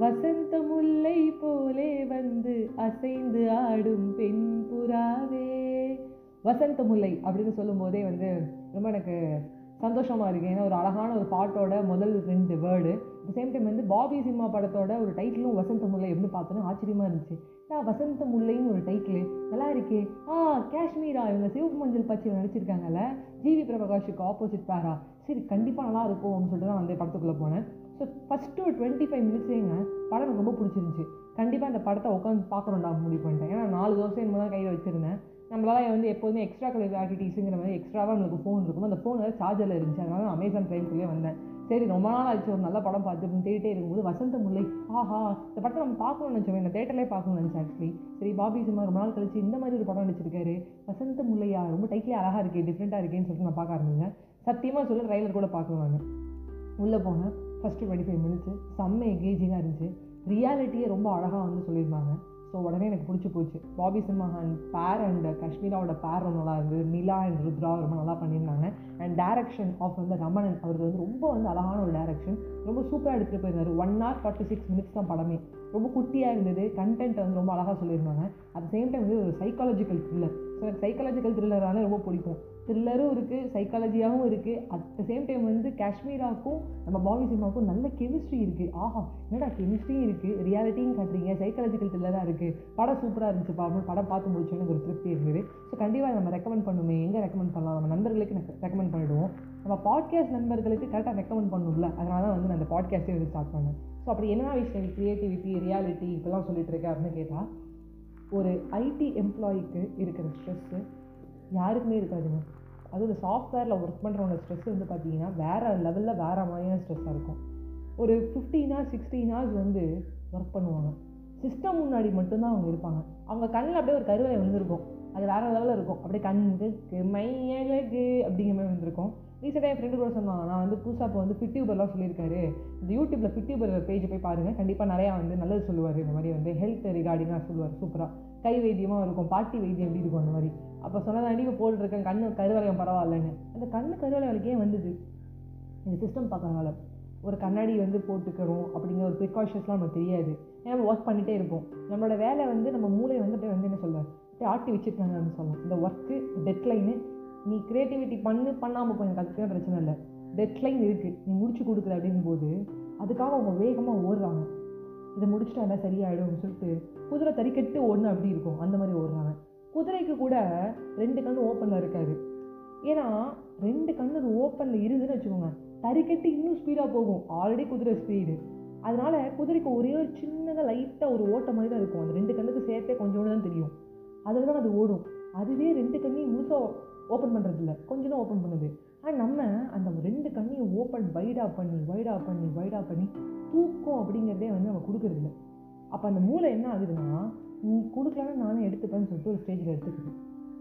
வசந்த முல்லை போலே வந்து அசைந்து ஆடும் பெண் புறாவே. வசந்த முல்லை அப்படின்னு சொல்லும் போதே வந்து ரொம்ப எனக்கு சந்தோஷமாக இருக்குது ஏன்னா ஒரு அழகான ஒரு பாட்டோட முதல் ரெண்டு வேர்டு. அட் சேம் டைம் வந்து பாபி சினிமா படத்தோட ஒரு டைட்டிலும் வசந்த முல்லை எப்படி பார்த்தோன்னா ஆச்சரியமாக இருந்துச்சு. நான் வசந்த முல்லைன்னு ஒரு டைட்டில் நல்லா இருக்கே. ஆ காஷ்மீரா? இவங்க சிவப்பு மஞ்சள் பச்சை நடிச்சிருக்காங்கல்ல. ஜிவி பிரபகாஷுக்கு ஆப்போசிட் பேரா? சரி கண்டிப்பாக நல்லா இருக்கும் அப்படின்னு சொல்லிட்டு தான் வந்து படத்துக்குள்ளே போனேன். ஸோ ஃபஸ்ட்டு ஒரு டுவெண்ட்டி ஃபைவ் மினிட்ஸேங்க படம் எனக்கு ரொம்ப பிடிச்சிருந்துச்சி. கண்டிப்பாக அந்த படத்தை உட்காந்து பார்க்கணும்டா முடிவு பண்ணிட்டேன். ஏன்னா நாலு தோசை என்னமோ தான் கையில் வச்சுருந்தேன். நம்மளால் வந்து எப்போதுமே எக்ஸ்ட்ரா கலர் ஆக்டிவிட்டிஸுங்கிற மாதிரி எக்ஸ்ட்ராவாக நம்மளுக்கு ஃபோன் இருக்கும் அந்த ஃபோன் வேறு சார்ஜரில் இருந்துச்சு. அதனால நான் அமேசான் ப்ரைம்குள்ளே வந்தேன். சரி ரொம்ப நாள் ஆச்சு ஒரு நல்ல படம் பார்த்து தேடிட்டே இருக்கும்போது வசந்த முல்லை ஆஹா இந்த படத்தை நம்ம பார்க்கணும்னு நினச்சோம் என்ன தேட்டர்லேயே பார்க்கணும்னு நினச்சேன் ஆக்சுவலி சரி பாபி சிம்மா ரொம்ப நாள் கழிச்சு இந்த மாதிரி ஒரு படம் நடிச்சிருக்காரு. வசந்த முல்லையா ரொம்ப டைட்லி அழகாக இருக்கே டிஃப்ரெண்ட்டாக இருக்கேன்னு சொல்லிட்டு நான் பார்க்க ஆரம்பிச்சேன். சத்தியமாக சொல்லி ட்ரைலர் கூட பார்க்குவாங்க உள்ளே போனேன். ஃபஸ்ட்டு டுவெண்ட்டி ஃபைவ் மினிட்ஸு செம்ம எங்கேஜிங்காக இருந்துச்சு. ரியாலிட்டியே ரொம்ப அழகாக வந்து சொல்லியிருந்தாங்க. ஸோ உடனே எனக்கு பிடிச்சி போச்சு. பாபி சிம்ஹான் பேர் அண்ட் காஷ்மீராவோட பேர் ரொம்ப நல்லா இருந்தது நிலா அண்ட் ருத்ரா ரொம்ப நல்லா பண்ணியிருந்தாங்க. அண்ட் டேரக்ஷன் ஆஃப் வந்து ரமணன் அவர் வந்து ரொம்ப வந்து அழகான ஒரு டேரக்ஷன் ரொம்ப சூப்பராக எடுத்துகிட்டு போயிருந்தார். One hour forty six minutes தான் படமே. ரொம்ப குட்டியாக இருந்தது. கண்டென்ட் வந்து ரொம்ப அழகாக சொல்லியிருந்தாங்க. அட் சேம் டைம் வந்து ஒரு சைக்காலஜிக்கல் த்ரில்லர் ஸோ எனக்கு சைக்காலஜிக்கல் த்ரில்லரான ரொம்ப பிடிக்கும். த்ரில்லரும் இருக்குது சைக்காலஜியாகவும் இருக்குது அட் த சேம் டைம் வந்து காஷ்மீராக்கும் நம்ம பாபி சினிமாவுக்கும் நல்ல கெமிஸ்ட்ரி இருக்குது ஆஹா என்னடா கெமிஸ்ட்ரியும் இருக்குது ரியாலிட்டியும் காட்டுறீங்க சைக்காலஜிக்கல் த்ரில்லராக இருக்குது படம் சூப்பராக இருந்துச்சு பாபு படம் பார்த்து முடிச்சோன்னு எனக்கு ஒரு திருப்தி இருந்தது. ஸோ கண்டிப்பாக நம்ம ரெக்கமெண்ட் பண்ணுமே எங்கே ரெக்கமெண்ட் பண்ணலாம்? நம்ம நண்பர்களுக்கு ரெக்கமெண்ட் பண்ணிவிடுவோம் நம்ம பாட்காஸ்ட் நண்பர்களுக்கு கரெக்டாக ரெக்கமெண்ட் பண்ணணும்ல அதனால தான் வந்து நான் அந்த பாட்காஸ்ட்டே வந்து ஸ்டார்ட் பண்ணேன். ஸோ அப்படி என்ன விஷயம்? க்ரியேட்டிவிட்டி ரியாலிட்டி இப்போலாம் சொல்லிட்டு இருக்கேன் அப்படின்னு கேட்டால் ஒரு ஐடி எம்ப்ளாயிக்கு இருக்கிற ஸ்ட்ரெஸ்ஸு யாருக்குமே இருக்காதுங்க அதுவும் இந்த சாஃப்ட்வேரில் ஒர்க் பண்ணுறவங்க ஸ்ட்ரெஸ் வந்து பார்த்தீங்கன்னா வேறு லெவலில் வேறு மாதிரியான ஸ்ட்ரெஸ்ஸாக இருக்கும். ஒரு ஃபிஃப்டீன் ஹவர்ஸ் சிக்ஸ்டீன் ஹவர்ஸ் வந்து ஒர்க் பண்ணுவாங்க. சிஸ்டம் முன்னாடி மட்டும்தான் அவங்க இருப்பாங்க. அவங்க கண்ணில் அப்படியே ஒரு கருவறை வந்துருக்கும் அது வேறு லெவலில் இருக்கும். அப்படியே கண்ணுக்கு மையழகு அப்படிங்கிற மாதிரி வந்திருக்கும். ரீசெண்டாக என் ஃப்ரெண்டு கூட சொன்னாங்க நான் வந்து புதுசாக இப்போ வந்து ஃபிட்யூபர்லாம் சொல்லியிருக்காரு. இந்த யூடியூப்பில் ஃபிட்யூபர் பேஜ் போய் பாருங்கள் கண்டிப்பாக நிறையா வந்து நல்லது சொல்லுவார். இந்த மாதிரி வந்து ஹெல்த் ரிகார்டிங்காக சொல்லுவார். சூப்பராக கை வைத்தியமாக இருக்கும். பாட்டி வைத்தியம் எப்படி இருக்கும் அந்த மாதிரி. அப்போ சொன்னதாண்டி இப்போ போட்டுருக்கேன். கண்ணு கருவளையம் பரவாயில்லன்னு. அந்த கண்ணு கருவளையம் ஏன் வந்தது. இந்த சிஸ்டம் பார்க்கறனால ஒரு கண்ணாடி வந்து போட்டுக்கணும் அப்படிங்கிற ஒரு ப்ரிகாஷன்ஸ்லாம் நமக்கு தெரியாது. ஏன்னா நம்ம ஒர்க் பண்ணிகிட்டே இருப்போம். நம்மளோட வேலை வந்து நம்ம மூளை வந்து அப்படியே வந்து என்ன சொல்லுவார் ஆட்டி வச்சுருக்காங்கன்னு சொல்லலாம் இந்த ஒர்க்கு டெட்லைனு நீ க்ரியேட்டிவிட்டி பண்ணு பண்ணாமல் கொஞ்சம் கற்றுக்க பிரச்சனை இல்லை. டெட்லைன் இருக்குது நீ முடிச்சு கொடுக்குற அப்படிங்கும்போது அதுக்காக அவங்க வேகமாக ஓடுறாங்க. இதை முடிச்சுட்டா எல்லாம் சரியாயிடும்னு சொல்லிட்டு குதிரை தறிக்கட்டு ஓடணும் அப்படி இருக்கும். அந்த மாதிரி ஓடுறாங்க. குதிரைக்கு கூட ரெண்டு கண் ஓப்பனில் இருக்காது. ஏன்னா ரெண்டு கண் அது ஓப்பனில் இருதுன்னு வச்சுக்கோங்க. தறிக்கட்டு இன்னும் ஸ்பீடாக போகும். ஆல்ரெடி குதிரை ஸ்பீடு அதனால குதிரைக்கு ஒரே ஒரு சின்னதாக லைட்டாக ஒரு ஓட்ட மாதிரி தான் இருக்கும். அந்த ரெண்டு கண்ணுக்கு சேர்த்தே கொஞ்சோண்டு தான் தெரியும். அதில் தான் அது ஓடும். அதுவே ரெண்டு கண்ணையும் முழுசாக ஓப்பன் பண்ணுறது இல்லை கொஞ்சம் தான் ஓப்பன் பண்ணுது. ஆனால் நம்ம அந்த ரெண்டு கண்ணையும் ஓப்பன் வைடாக பண்ணி வைடாக பண்ணி வைடாக பண்ணி தூக்கம் அப்படிங்கிறதே வந்து நம்ம கொடுக்கறது இல்லை அப்போ அந்த மூளை என்ன ஆகுதுன்னா நீ கொடுக்கலன்னு நானே எடுத்துப்பேன்னு சொல்லிட்டு ஒரு ஸ்டேஜில் எடுத்துக்குது.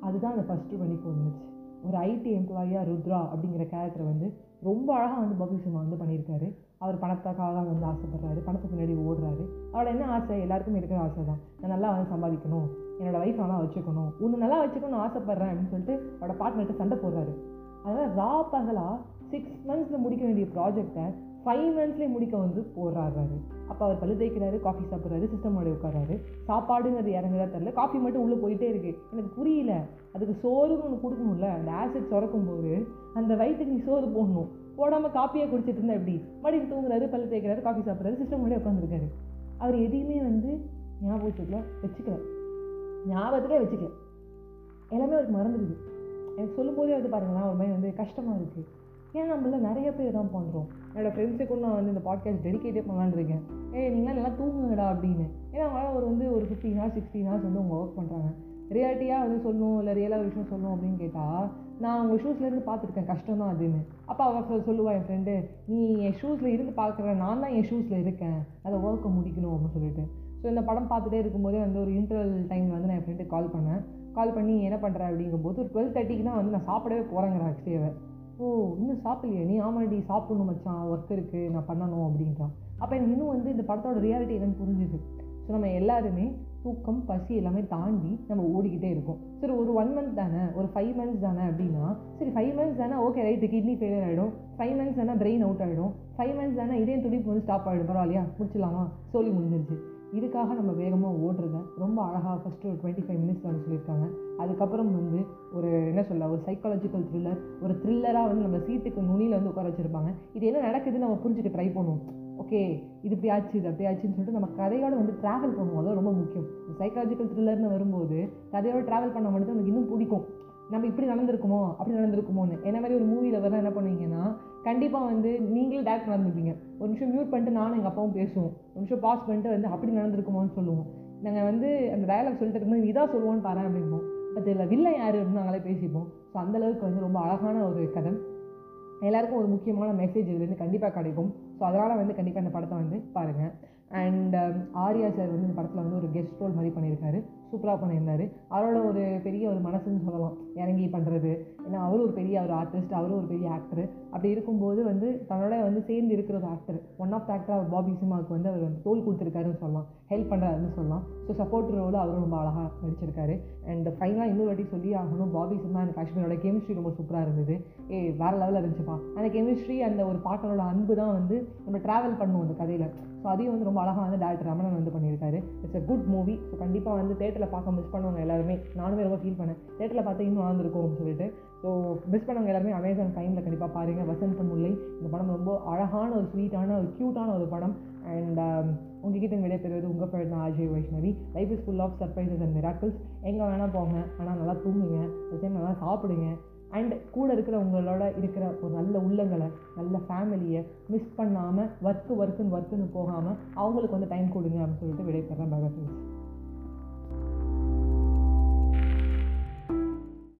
அதுதான் அந்த ஃபஸ்ட்டு டுவெண்ட்டி ஃபோர் ஒரு ஐடி எம்ப்ளாயியாக ருத்ரா அப்படிங்கிற கேரக்டர் வந்து ரொம்ப அழகாக வந்து பபி சிம்மா வந்து பண்ணியிருக்காரு. அவர் பணத்துக்காக வந்து ஆசைப்படுறாரு. பணத்துக்கு முன்னாடி ஓடுறாரு. அவரோட என்ன ஆசை? எல்லாருக்குமே இருக்கிற ஆசை தான் நான் நல்லா வந்து சம்பாதிக்கணும். என்னோடய ஒய்ஃப் நல்லா வச்சுக்கணும். உன்னை நல்லா வச்சுக்கணும்னு ஆசைப்பட்றேன் அப்படின்னு சொல்லிட்டு அவரோட பார்ட்னர்கிட்ட சண்டை போடுறாரு. அதனால் ரா பகலாக சிக்ஸ் மந்த்ஸில் முடிக்க வேண்டிய ப்ராஜெக்டை ஃபைவ் மந்த்ஸ்லேயே முடிக்க வந்து போடுறாரு அப்போ அவர் பழு தேய்க்கிறாரு காஃபி சாப்பிட்றாரு சிஸ்டம் ஓடி உட்காராரு சாப்பாடுங்கிறது இறங்குறதா தெரில காஃபி மட்டும் உள்ளே போயிட்டே இருக்குது எனக்கு புரியல. அதுக்கு சோறுன்னு ஒன்று கொடுக்கணும்ல. அந்த ஆசிட் சுரக்கும்போது அந்த வயிற்றுக்கு நீ சோறு போடணும். போடாமல் காப்பியாக குடிச்சிட்டு இருந்தா எப்படி? மறுபடியும் தூங்குறாரு பல்லு தேய்க்கிறாரு காஃபி சாப்பிட்றாரு சிஸ்டம் ஓடி உட்காந்துருக்காரு அவர் எதையுமே வந்து ஞாபகத்துக்குள்ள வச்சுக்கல. ஞாபகத்துக்கே வச்சுக்கல எல்லாமே அவருக்கு மறந்துடுது. எனக்கு சொல்லும்போதே வந்து பாருங்களேன் ஒரு மாதிரி வந்து கஷ்டமாக இருக்குது ஏன் நம்மள நிறைய பேர் தான் பண்ணுறோம் என்னோடய ஃப்ரெண்ட்ஸுக்கும் நான் வந்து இந்த பாட்காஸ்ட் டெடிக்கேட்டே பண்ணலான்னு இருக்கேன். ஏய் நீங்களாம் நல்லா தூங்குங்கடா அப்படின்னு. ஏன்னா அவங்களால ஒரு வந்து ஒரு ஃபிஃப்டீன் ஹவர்ஸ் சிக்ஸ்டீன் ஹவர்ஸ் வந்து அவங்க ஒர்க் பண்ணுறாங்க ரியாலிட்டியாக வந்து சொல்லணும் இல்லை ரியலாக ஒரு விஷயம் சொல்லணும் அப்படின்னு கேட்டால் நான் உங்கள் ஷூஸ்லேருந்து பார்த்துருக்கேன் கஷ்டம் தான் அதுன்னு. அப்போ அவள் சொல்லுவாள் சொல்லுவா என் ஃப்ரெண்டு நீ என் ஷூஸில் இருந்து பார்க்குற நான் தான் என் ஷூஸில் இருக்கேன். அதை ஒர்க்கை முடிக்கணும் அப்படின்னு சொல்லிட்டு. ஸோ இந்த படம் பார்த்துட்டே இருக்கும்போதே வந்து ஒரு இன்டர்வல் டைமில் வந்து நான் என் ஃப்ரெண்டுக்கு கால் பண்ணேன். கால் பண்ணி என்ன பண்ணுற அப்படிங்கும்போது ஒரு டுவெல் தேர்ட்டிக்கு தான் வந்து நான் சாப்பிடவே போகிறேங்கிற ஆக்சுவலி அவர் ஓ இன்னும் சாப்பிடலையே? நீ ஆமாடி சாப்பிடணும் மச்சான். ஒர்க் இருக்குது நான் பண்ணணும் அப்படின்றான் அப்போ எனக்கு இன்னும் வந்து இந்த படத்தோட ரியாலிட்டி என்னன்னு புரிஞ்சுது. ஸோ நம்ம எல்லாருமே தூக்கம் பசி எல்லாமே தாண்டி நம்ம ஓடிக்கிட்டே இருக்கோம். சரி ஒரு ஒன் மந்த் தானே? ஒரு ஃபைவ் மந்த்ஸ் தானே அப்படின்னா சரி ஃபைவ் மந்த்ஸ் தானே? ஓகே ரைட்டு கிட்னி ஃபெயிலியர் ஆகிடும் ஃபைவ் மந்த்ஸ் தானே பிரெயின் அவுட் ஆகிடும் ஃபைவ் மந்த்ஸ் தானே இதே துடிப்பு வந்து ஸ்டாப் ஆகிடும் பரவாயில்லையா? முடிச்சிடலாமா? சொல்லி முடிஞ்சிருச்சு. இதுக்காக நம்ம வேகமாக ஓடுறத ரொம்ப அழகாக ஃபஸ்ட்டு ஒரு டுவெண்ட்டி ஃபைவ் மினிட்ஸ் வந்து சொல்லியிருக்காங்க. அதுக்கப்புறம் வந்து ஒரு என்ன சொல்ல ஒரு சைக்காலஜிக்கல் த்ரில்லர் ஒரு த்ரில்லராக வந்து நம்ம சீட்டுக்கு நுனியில் வந்து உட்கார வச்சுருப்பாங்க. இது என்ன நடக்குதுன்னு நம்ம புரிஞ்சுக்க ட்ரை பண்ணுவோம். ஓகே இது இப்படி ஆச்சு இது அப்படி ஆச்சுன்னு சொல்லிட்டு நம்ம கதையோட வந்து ட்ராவல் பண்ணுவோம். அது ரொம்ப முக்கியம். சைக்காலஜிக்கல் த்ரில்லர்னு வரும்போது கதையோட ட்ராவல் பண்ண மட்டும் நமக்கு இன்னும் பிடிக்கும். நம்ம இப்படி நடந்திருக்குமோ அப்படி நடந்திருக்குமோன்னு. என்ன மாதிரி ஒரு மூவியில் வர என்ன பண்ணுவீங்கன்னா கண்டிப்பாக வந்து நீங்களே டேரக்ட் நடந்துப்பீங்க. ஒரு நிமிஷம் மியூட் பண்ணிட்டு நானும் எங்கள் அப்பாவும் பேசுவோம். ஒரு நிமிஷம் பாஸ் பண்ணிட்டு வந்து அப்படி நடந்திருக்குமோன்னு சொல்லுவோம். நாங்கள் வந்து அந்த டயலாக் சொல்லிட்டு இருக்கும்போது இதாக சொல்லுவோன்னு பாரு அப்படிம்போம். பட் இதில் வில்லன் யார் அப்படின்னு நாங்களே பேசிப்போம். ஸோ அந்தளவுக்கு வந்து ரொம்ப அழகான ஒரு கதை. எல்லாருக்கும் ஒரு முக்கியமான மெசேஜ் இதுலேருந்து கண்டிப்பாக கிடைக்கும். ஸோ அதனால் வந்து கண்டிப்பாக இந்த படத்தை வந்து பாருங்கள் அண்ட் um, ஆர்யா சார் வந்து இந்த படத்தில் வந்து ஒரு கெஸ்ட் ரோல் மாதிரி பண்ணியிருக்காரு. சூப்பராக பண்ணியிருந்தார். அவரோட ஒரு பெரிய ஒரு மனசுன்னு சொல்லலாம். இறங்கி பண்ணுறது ஏன்னா அவரும் ஒரு பெரிய ஒரு ஆர்டிஸ்ட் அவரும் ஒரு பெரிய ஆக்டர் அப்படி இருக்கும்போது வந்து தன்னோட வந்து சேர்ந்து இருக்கிற ஒரு actor one of the actor அவர் பாபி சிமாவுக்கு வந்து அவர் வந்து தோல் கொடுத்துருக்காருன்னு சொல்லலாம். ஹெல்ப் பண்ணுறாருன்னு சொல்லலாம். ஸோ சப்போர்ட் ரோல் அவரும் ரொம்ப அழகாக நடிச்சிருக்காரு. அண்ட் ஃபைனலாக இன்னொரு வாட்டி சொல்லி ஆகணும். பாபி சிம்மா அண்ட் காஷ்மீரோட கெமிஸ்ட்ரி ரொம்ப சூப்பராக இருந்தது. ஏ வேறு லெவலில் இருந்துச்சுப்பா. அந்த கெமிஸ்ட்ரி அந்த ஒரு பாட்டனோட அன்பு தான் வந்து நம்ம ட்ராவல் பண்ணுவோம் அந்த கதையில். ஸோ அதையும் வந்து ரொம்ப அழகாக வந்து டேரக்டர் ரமணன் வந்து பண்ணியிருக்காரு. It's a good movie so கண்டிப்பாக வந்து தேட்டரில் பார்க்க மிஸ் பண்ணுவாங்க எல்லாருமே. நானுமே ரொம்ப ஃபீல் பண்ணேன். தேட்டரில் பார்த்தா இன்னும் வாழ்ந்துருக்கும்னு சொல்லிட்டு. ஸோ மிஸ் பண்ணவங்க எல்லாருமே அமேசான் டைமில் கண்டிப்பாக பாருங்கள் வசந்த முல்லை இந்த படம் ரொம்ப அழகான ஒரு ஸ்வீட்டான ஒரு க்யூட்டான ஒரு படம். அண்ட் um, உங்ககிட்ட விடைபெறுவது உங்கள் பேர் தான் Ajay Vaishnavi. Life is full of surprises and miracles எங்கே வேணால் போங்க. ஆனால் நல்லா தூங்குங்க. அதே நல்லா சாப்பிடுங்க. அண்ட் கூட இருக்கிறவங்களோட இருக்கிற ஒரு நல்ல உள்ளங்களை நல்ல ஃபேமிலியை மிஸ் பண்ணாமல் ஒர்க்கு ஒர்க்குன்னு ஒர்க்குன்னு போகாமல் அவங்களுக்கு வந்து டைம் கொடுங்க அப்படின்னு சொல்லிட்டு விடைபெறேன் பகத்சிங்